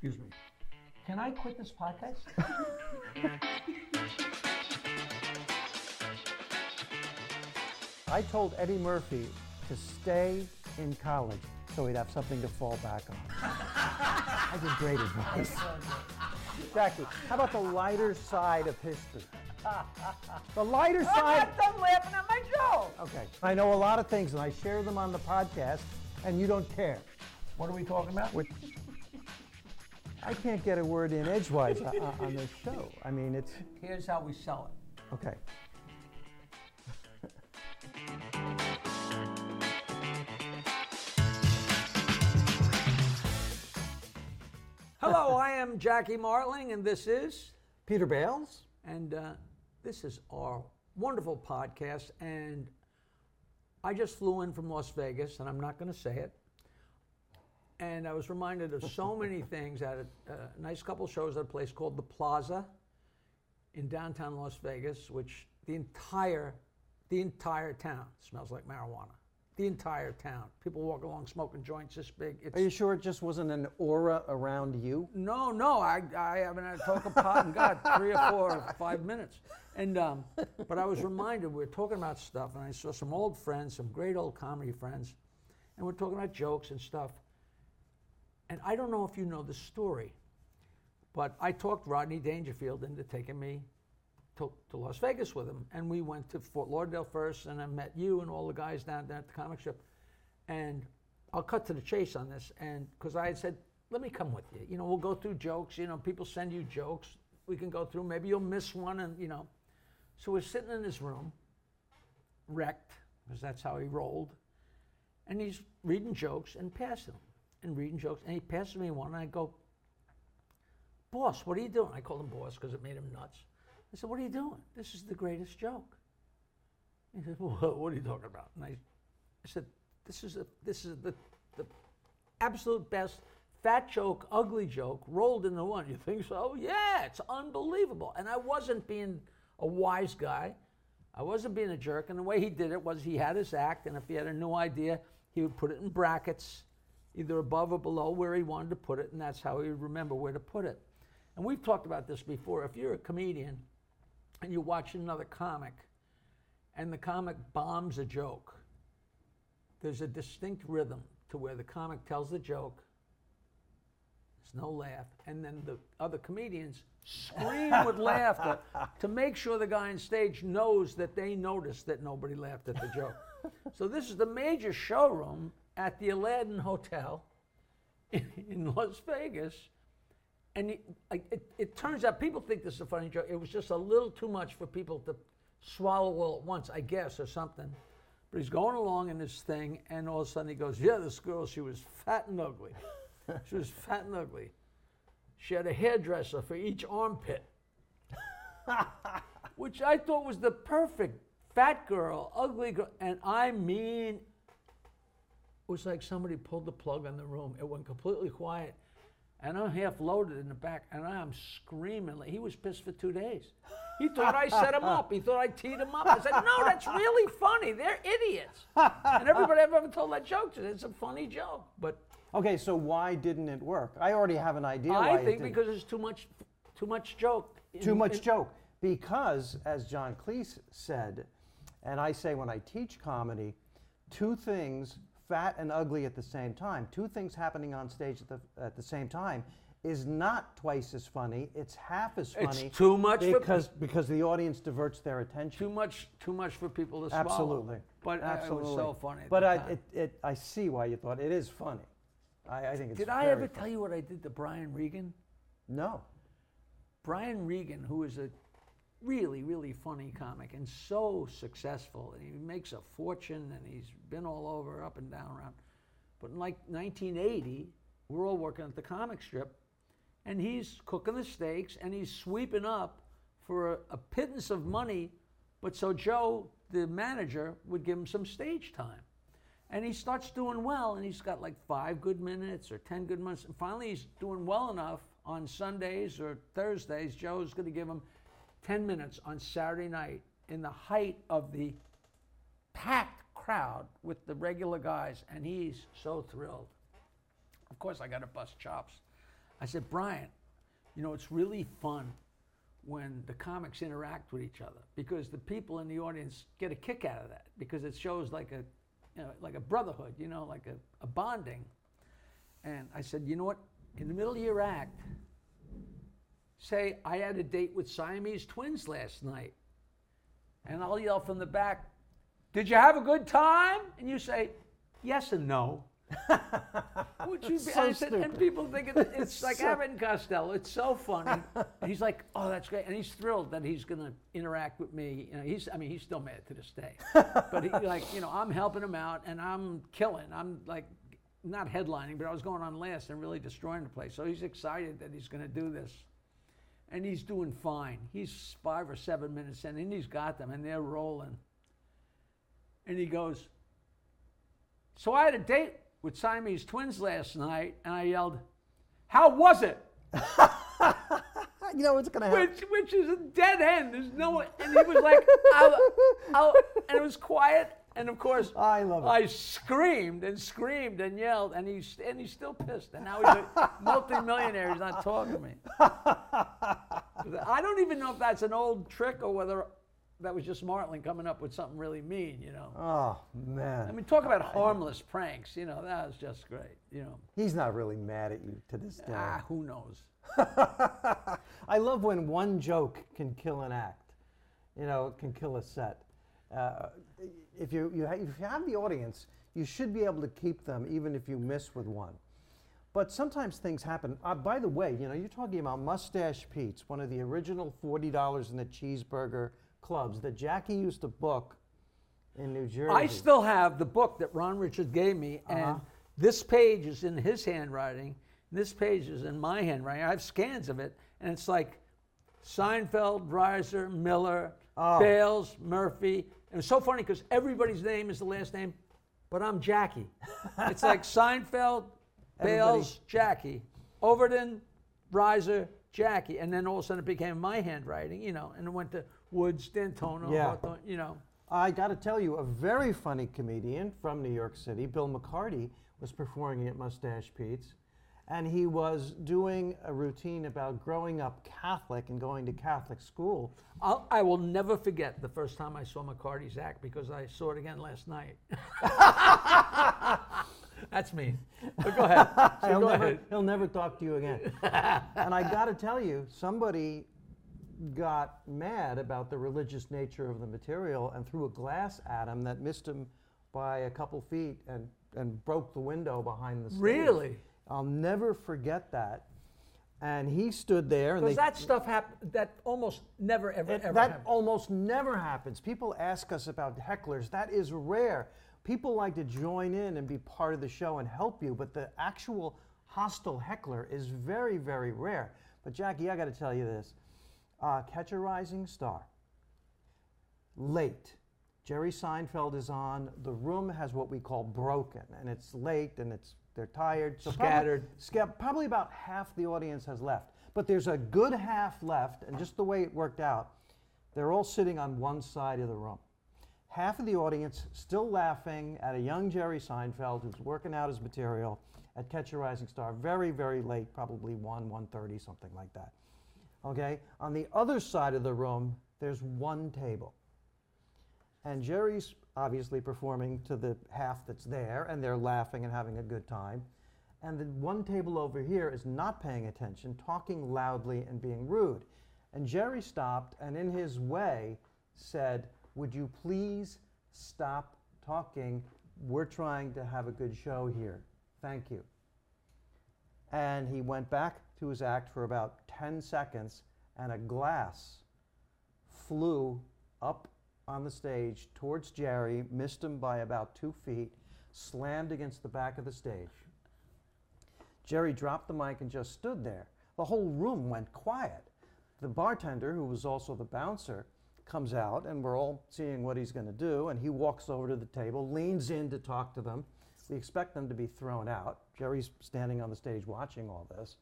Excuse me. Can I quit this podcast? I told Eddie Murphy to stay in college so he'd have something to fall back on. I did great advice. Jackie, how about the lighter side of history? The lighter oh, side. I'm not done laughing at my joke. Okay. I know a lot of things and I share them on the podcast, and you don't care. What are we talking about? Which- I can't get a word in edgewise on, on this show. I mean, it's Here's how we sell it. okay. Hello, I am Jackie Martling, and this is, Peter Bales. and uh, this is our wonderful podcast. And I just flew in from Las Vegas, and I'm not going to say it. And I was reminded of so many things at a, a nice couple shows at a place called the Plaza in downtown Las Vegas, which the entire, the entire town smells like marijuana. The entire town. People walk along smoking joints this big. It's, Are you sure it just wasn't an aura around you? no, no, I, I haven't had a talk of pot in God three or four or five minutes. And um, but I was reminded we were talking about stuff, and I saw some old friends, some great old comedy friends, and we're talking about jokes and stuff. And I don't know if you know the story, but I talked Rodney Dangerfield into taking me to, to Las Vegas with him, and we went to Fort Lauderdale first, and I met you and all the guys down there at the comic strip. And I'll cut to the chase on this, and because I had said, let me come with you. You know, we'll go through jokes. You know, people send you jokes. We can go through. Maybe you'll miss one, and you know. So we're sitting in his room, wrecked, because that's how he rolled, and he's reading jokes and passing them, and reading jokes, and he passes me one, and I go, boss, what are you doing? I called him boss because it made him nuts. I said, what are you doing? This is the greatest joke. He said, well, what are you talking about? And I, I said, this is, a, this is the, the absolute best fat joke, ugly joke rolled into one. You think so? Oh, yeah, it's unbelievable. And I wasn't being a wise guy. I wasn't being a jerk. And the way he did it was he had his act, and if he had a new idea, he would put it in brackets, either above or below where he wanted to put it, and that's how he would remember where to put it. And we've talked about this before. If you're a comedian and you watch another comic, and the comic bombs a joke, there's a distinct rhythm to where the comic tells the joke, there's no laugh, and then the other comedians scream with laughter to make sure the guy on stage knows that they noticed that nobody laughed at the joke. so this is the major showroom at the Aladdin Hotel in, Las Vegas. And it, it, it turns out people think this is a funny joke. It was just a little too much for people to swallow all at once, I guess, or something. But he's going along in this thing, and all of a sudden he goes, Yeah, this girl, she was fat and ugly. she was fat and ugly. She had a hairdresser for each armpit, which I thought was the perfect fat girl, ugly girl. And I mean, was like somebody pulled the plug on the room. It went completely quiet. And I'm half loaded in the back, and I'm screaming. Like, he was pissed for two days. He thought I set him up. He thought I teed him up. I said, No, that's really funny. They're idiots. And everybody I've ever told that joke to, it's a funny joke. But Okay, so why didn't it work? I already have an idea I it think didn't. because there's too much, too much joke. in- Too much in- joke. Because, as John Cleese said, and I say when I teach comedy, two things, fat and ugly at the same time, two things happening on stage at the, at the same time, is not twice as funny. It's half as funny. It's too much for- because because the audience diverts their attention. Too much, too much for people to swallow. Absolutely. But uh, Absolutely. it was so funny. But I, it, it, I see why you thought it is funny. I, I think it's Did I ever funny. tell you what I did to Brian Regan? No. Brian Regan, who is a really, really funny comic and so successful, and he makes a fortune and he's been all over, up and down, around. But in like 1980, we're all working at the comic strip, and he's cooking the steaks and he's sweeping up for a, a pittance of money, but so Joe, the manager, would give him some stage time. And he starts doing well, and he's got like five good minutes or 10 good minutes. And finally, he's doing well enough on Sundays or Thursdays. Joe's going to give him 10 minutes on Saturday night in the height of the packed crowd with the regular guys, and he's so thrilled. Of course, I got to bust chops. I said, Brian, you know, it's really fun when the comics interact with each other because the people in the audience get a kick out of that because it shows like a, you know, like a brotherhood, you know, like a, a bonding. And I said, you know what? In the middle of your act, say, I had a date with Siamese twins last night. And I'll yell from the back, Did you have a good time? And you say, Yes and no. Would you be, So I said, and people think it- it's like So- Abbott Costello. It's so funny. and he's like, "Oh, that's great," and he's thrilled that he's going to interact with me. You know, he's, I mean, he's still mad to this day, but he, like, you know, I'm helping him out, and I'm killing. I'm like, not headlining, but I was going on last and really destroying the place. So he's excited that he's going to do this, and he's doing fine. He's five or seven minutes in, and he's got them, and they're rolling. And he goes, so I had a date with Siamese twins last night, and I yelled, "How was it?" You know what's going to happen? Which, which is a dead end. There's no, one- and he was like, I'll, I'll, and it was quiet. And of course, I love it. I screamed and screamed and yelled, and he's and he's still pissed. And now he's a multimillionaire. He's not talking to me. I don't even know if that's an old trick or whether that was just Martling coming up with something really mean. You know. Oh, man. I mean, talk about harmless pranks. You know, that was just great. You know, He's not really mad at you to this day. ah, who knows? I love when one joke can kill an act. You know, can kill a set. Uh, if you, you ha- if you have the audience, you should be able to keep them even if you miss with one. But sometimes things happen. Uh, by the way, you know, you're talking about Mustache Pete's, one of the original $40 in the cheeseburger clubs that Jackie used to book in New Jersey. I still have the book that Ron Richard gave me, and Uh-huh. this page is in his handwriting. This page is in my handwriting. I have scans of it, and it's like Seinfeld, Reiser, Miller, Oh. Bales, Murphy. And it's so funny because everybody's name is the last name, but I'm Jackie. it's like Seinfeld, Bales, Jackie, Overton, Reiser, Jackie, and then all of a sudden it became my handwriting, you know, and it went to Woods, D'Antona, Yeah. Hawthorne, you know. I got to tell you, a very funny comedian from New York City, Bill McCarty, was performing at Mustache Pete's, and he was doing a routine about growing up Catholic and going to Catholic school. I'll, I will never forget the first time I saw McCarty's act because I saw it again last night. That's me. But go ahead. So he'll, go never, ahead. he'll never talk to you again. and I got to tell you, somebody got mad about the religious nature of the material and threw a glass at him that missed him by a couple feet and, and broke the window behind the stage. Really? I'll never forget that. And he stood there, and they, that stuff happened. That almost never, ever, it- ever that almost never happens. People ask us about hecklers. That is rare. People like to join in and be part of the show and help you, but the actual hostile heckler is very, very rare. But Jackie, I got to tell you this: uh, Catch a Rising Star. Late. Jerry Seinfeld is on. The room has what we call broken, and it's late, and it's they're tired. So probably- Scattered. sca- probably about half the audience has left. But there's a good half left, and just the way it worked out, they're all sitting on one side of the room. Half of the audience still laughing at a young Jerry Seinfeld who's working out his material at Catch a Rising Star, very, very late, probably 1, 1.30, something like that. Okay? On the other side of the room, there's one table. And Jerry's obviously performing to the half that's there, and they're laughing and having a good time. And the one table over here is not paying attention, talking loudly and being rude. And Jerry stopped and, in his way, said, Would you please stop talking? We're trying to have a good show here. Thank you. And he went back to his act for about 10 seconds, and a glass flew up on the stage towards Jerry, missed him by about two feet, slammed against the back of the stage. Jerry dropped the mic and just stood there. The whole room went quiet. The bartender, who was also the bouncer, comes out, and we're all seeing what he's going to do. And he walks over to the table, leans in to talk to them. We expect them to be thrown out. Jerry's standing on the stage watching all this.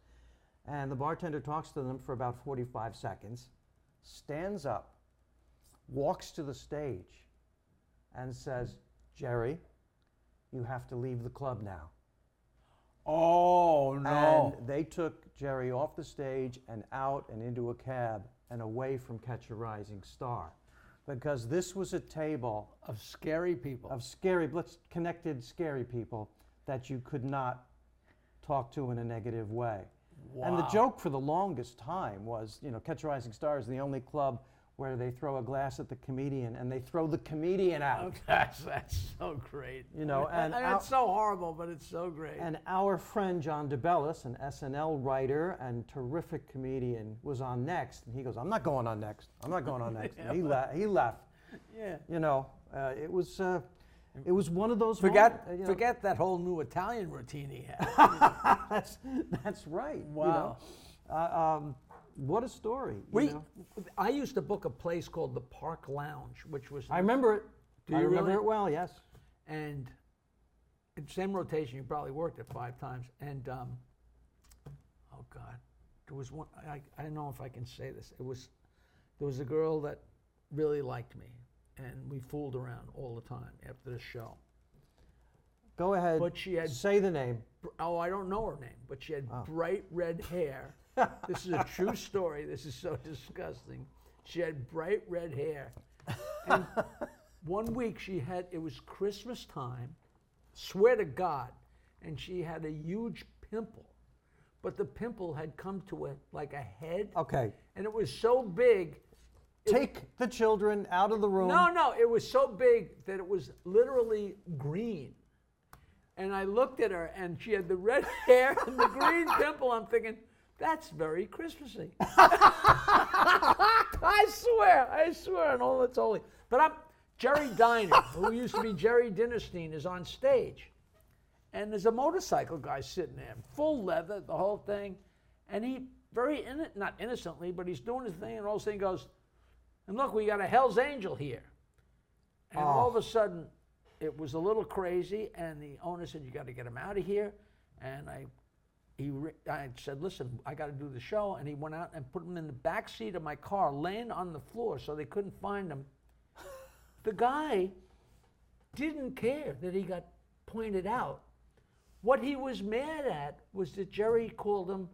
And the bartender talks to them for about 45 seconds, stands up, walks to the stage, and says, Jerry, you have to leave the club now. Oh no! And they took Jerry off the stage and out and into a cab and away from Catch a Rising Star, because this was a table of scary people. of scary, let's connected scary people that you could not talk to in a negative way. Wow. And the joke for the longest time was, you know, Catch a Rising Star is the only club where they throw a glass at the comedian and they throw the comedian out. that's that's so great. You know, and out- it's so horrible, but it's so great. And our friend John DeBellis, an SNL writer and terrific comedian, was on next, and he goes, "I'm not going on next. I'm not going on next." And he, le- he left. yeah. You know, uh, it was uh, it was one of those. Forget moments, uh, you know- forget that whole new Italian routine he had. that's that's right. Wow. You know? uh, um, what a story. you we, know? I used to book a place called the Park Lounge, which was I remember it. Do I you remember really? it well. Yes. and same rotation. You probably worked it five times. And um, oh God, there was one. I, I don't know if I can say this. It was there was a girl that really liked me, and we fooled around all the time after the show. Go ahead. But she had- say the name. Oh, I don't know her name, but she had bright red hair. This is a true story. This is so disgusting. She had bright red hair. And one week she had, it was Christmas time, swear to God, and she had a huge pimple. But the pimple had come to it like a head, Okay. and it was so big. Take the children out of the room. No, no, it was so big that it was literally green. And I looked at her, and she had the red hair and the green pimple. I'm thinking, that's very Christmassy. I swear, I swear on all that's holy. But I'm Jerry Diner, who used to be Jerry Dinnerstein, is on stage, and there's a motorcycle guy sitting there, full leather, the whole thing, and he very inno- not innocently, but he's doing his thing, and all of a sudden goes, and look, we got a Hell's Angel here. And all of a oh. sudden, it was a little crazy, and the owner said, "You got to get him out of here." And I, he, re- I said, "Listen, I got to do the show." And he went out and put him in the back seat of my car, laying on the floor, so they couldn't find him. The guy didn't care that he got pointed out. What he was mad at was that Jerry called him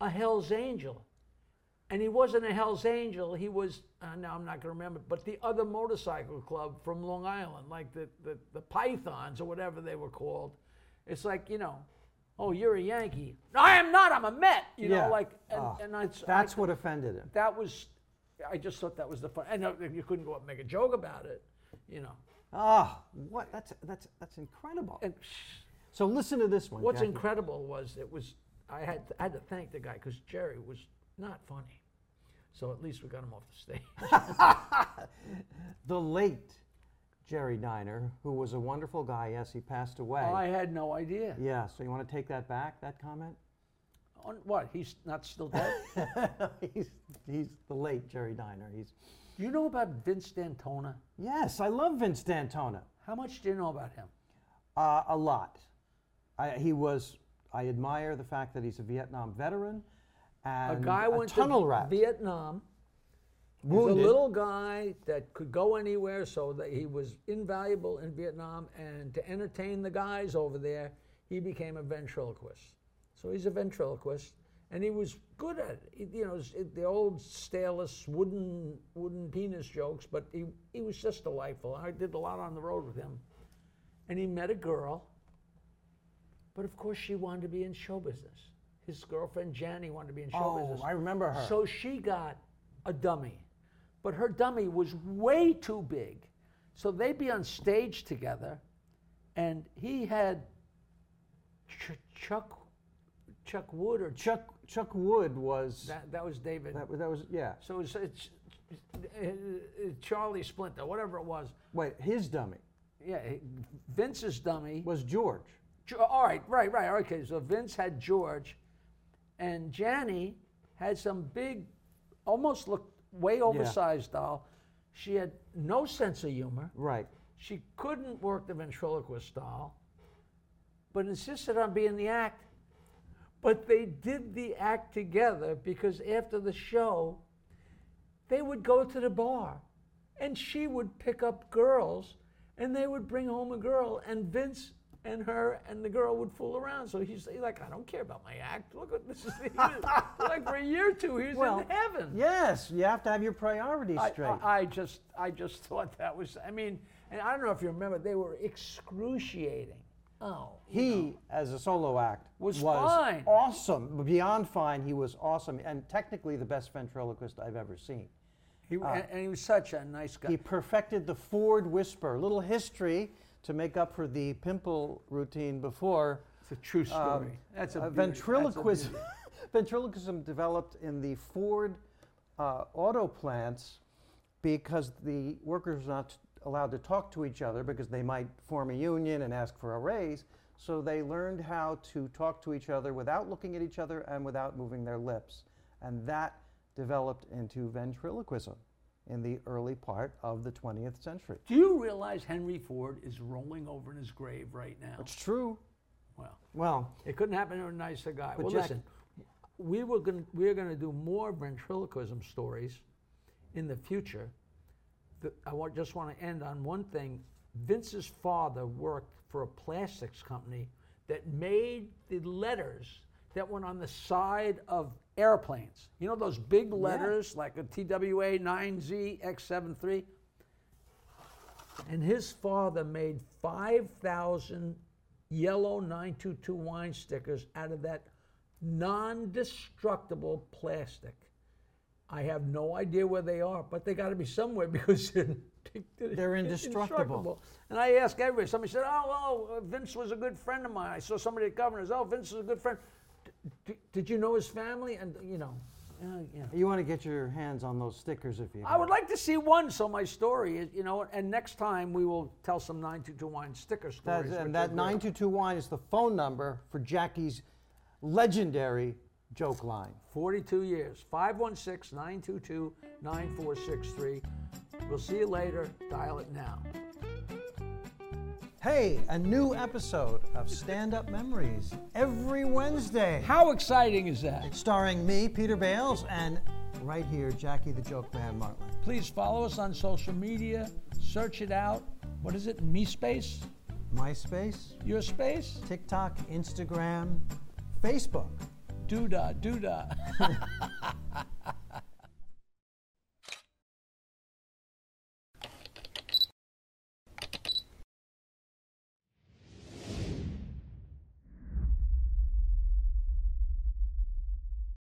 a Hell's Angel. And he wasn't a Hell's Angel. He was, uh, now I'm not going to remember, but the other motorcycle club from Long Island, like the, the, the Pythons or whatever they were called. It's like, you know, oh, you're a Yankee. No, I am not. I'm a Met. You Yeah. know, like, and, Oh, and I, That's what offended him. that was, I just thought that was the fun. And uh, you couldn't go up and make a joke about it, you know. Ah, what? That's that's that's incredible. And So listen to this one. what's Jackie. incredible was it was, I had, I had to thank the guy because Jerry was not funny. So at least we got him off the stage. the late Jerry Diner, who was a wonderful guy. Yes, he passed away. I had no idea. yeah. So you want to take that back? That comment? On what? He's not still dead? he's he's the late Jerry Diner. He's do you know about Vince D'Antona? yes. I love Vince D'Antona. How much do you know about him? Uh, a lot. I, he was. I admire the fact that he's a Vietnam veteran. And A guy went tunnel to rat. Vietnam. He was a little guy that could go anywhere, so that he was invaluable in Vietnam. And to entertain the guys over there, he became a ventriloquist. So he's a ventriloquist, and he was good at it. He- you know, it- the old staleless wooden wooden penis jokes, but he he was just delightful. I did a lot on the road with him, and he met a girl. But of course, she wanted to be in show business. His girlfriend Janny wanted to be in show Oh, business. I remember her. So she got a dummy, but her dummy was way too big. So they'd be on stage together, and he had Ch- Chuck Chuck Wood or Chuck. Chuck Wood was That, that was David. that, was- that was yeah. so it's, it's uh, Charlie Splinter, whatever it was. Wait, his dummy Yeah, Vince's dummy. was George. Jo- All right, right, right. Okay, so Vince had George, and Janny had some big, almost looked way oversized doll. She had no sense of humor. Right. She couldn't work the ventriloquist doll, but insisted on being the act. But they did the act together because after the show, they would go to the bar and she would pick up girls and they would bring home a girl and Vince and her and the girl would fool around. So he's like, I don't care about my act. Look at this is like for a year or two, he's Well, in heaven. Yes, you have to have your priorities I, straight. I, I just I just thought that was I mean, and I don't know if you remember, they were excruciating. Oh, he, as a solo act, Was fine. awesome, beyond fine. He was awesome, and technically the best ventriloquist I've ever seen. he, uh, and, and he was such a nice guy. He perfected the Ford whisper. Little history to make up for the pimple routine before. it's a true story. Um, that's a uh, beauty. That's a ventriloquism. ventriloquism developed in the Ford uh, auto plants because the workers were not allowed to talk to each other because they might form a union and ask for a raise. So they learned how to talk to each other without looking at each other and without moving their lips. And that developed into ventriloquism in the early part of the 20th century. Do you realize Henry Ford is rolling over in his grave right now? It's true. Well, Well, it couldn't happen to a nicer guy. But well, listen, we were going we're going to do more ventriloquism stories in the future. The- I want, just want to end on one thing. Vince's father worked for a plastics company that made the letters that went on the side of airplanes. You know those big letters like a TWA 9Z X73? And his father made 5,000 yellow 922 wine stickers out of that non destructible plastic. I have no idea where they are, but they got to be somewhere because they're, They're indestructible. And I ask everybody, somebody said, Oh, well, Vince was a good friend of mine. I saw somebody at Governor's, oh, Vince is a good friend. D- d- did you know his family? And, you know, uh, yeah. you want to get your hands on those stickers if you I would like to see one so my story is, you know, and next time we will tell some 922 wine sticker stories. That's, and that great. 922 wine is the phone number for Jackie's legendary joke line. 42 years. 516 922 9463. We'll see you later. Dial it now. Hey, a new episode of Stand Up Memories every Wednesday. How exciting is that? Starring me, Peter Bales, and right here, Jackie the Joke Man Martling. Please follow us on social media. Search it out. What is it? Me space? MySpace, Your space? TikTok, Instagram, Facebook. Doodah, doodah.